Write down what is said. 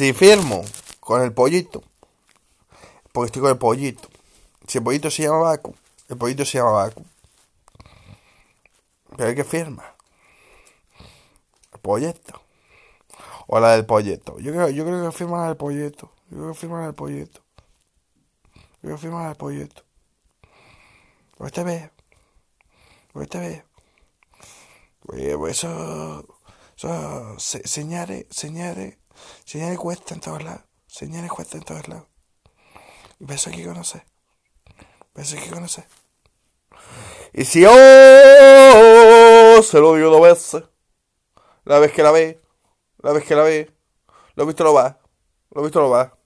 Si firmo con el pollito, porque estoy con el pollito. Si el pollito se llama Baku, el pollito se llama Baku. Pero hay que firma. El pollito. O la del polleto. Yo creo, yo creo que firma la del. Yo creo que firma la del. Yo creo que firma la del polleto. Pues te veo. Pues eso. Eso. Se, señales, señales. Señales cuesta en todos lados. Señales cuesta en todos lados. Y eso hay que conocer. Eso hay que conocer. Y si yo se lo digo dos veces, la vez que la ve, la vez que la ve, lo visto lo va, lo visto lo va.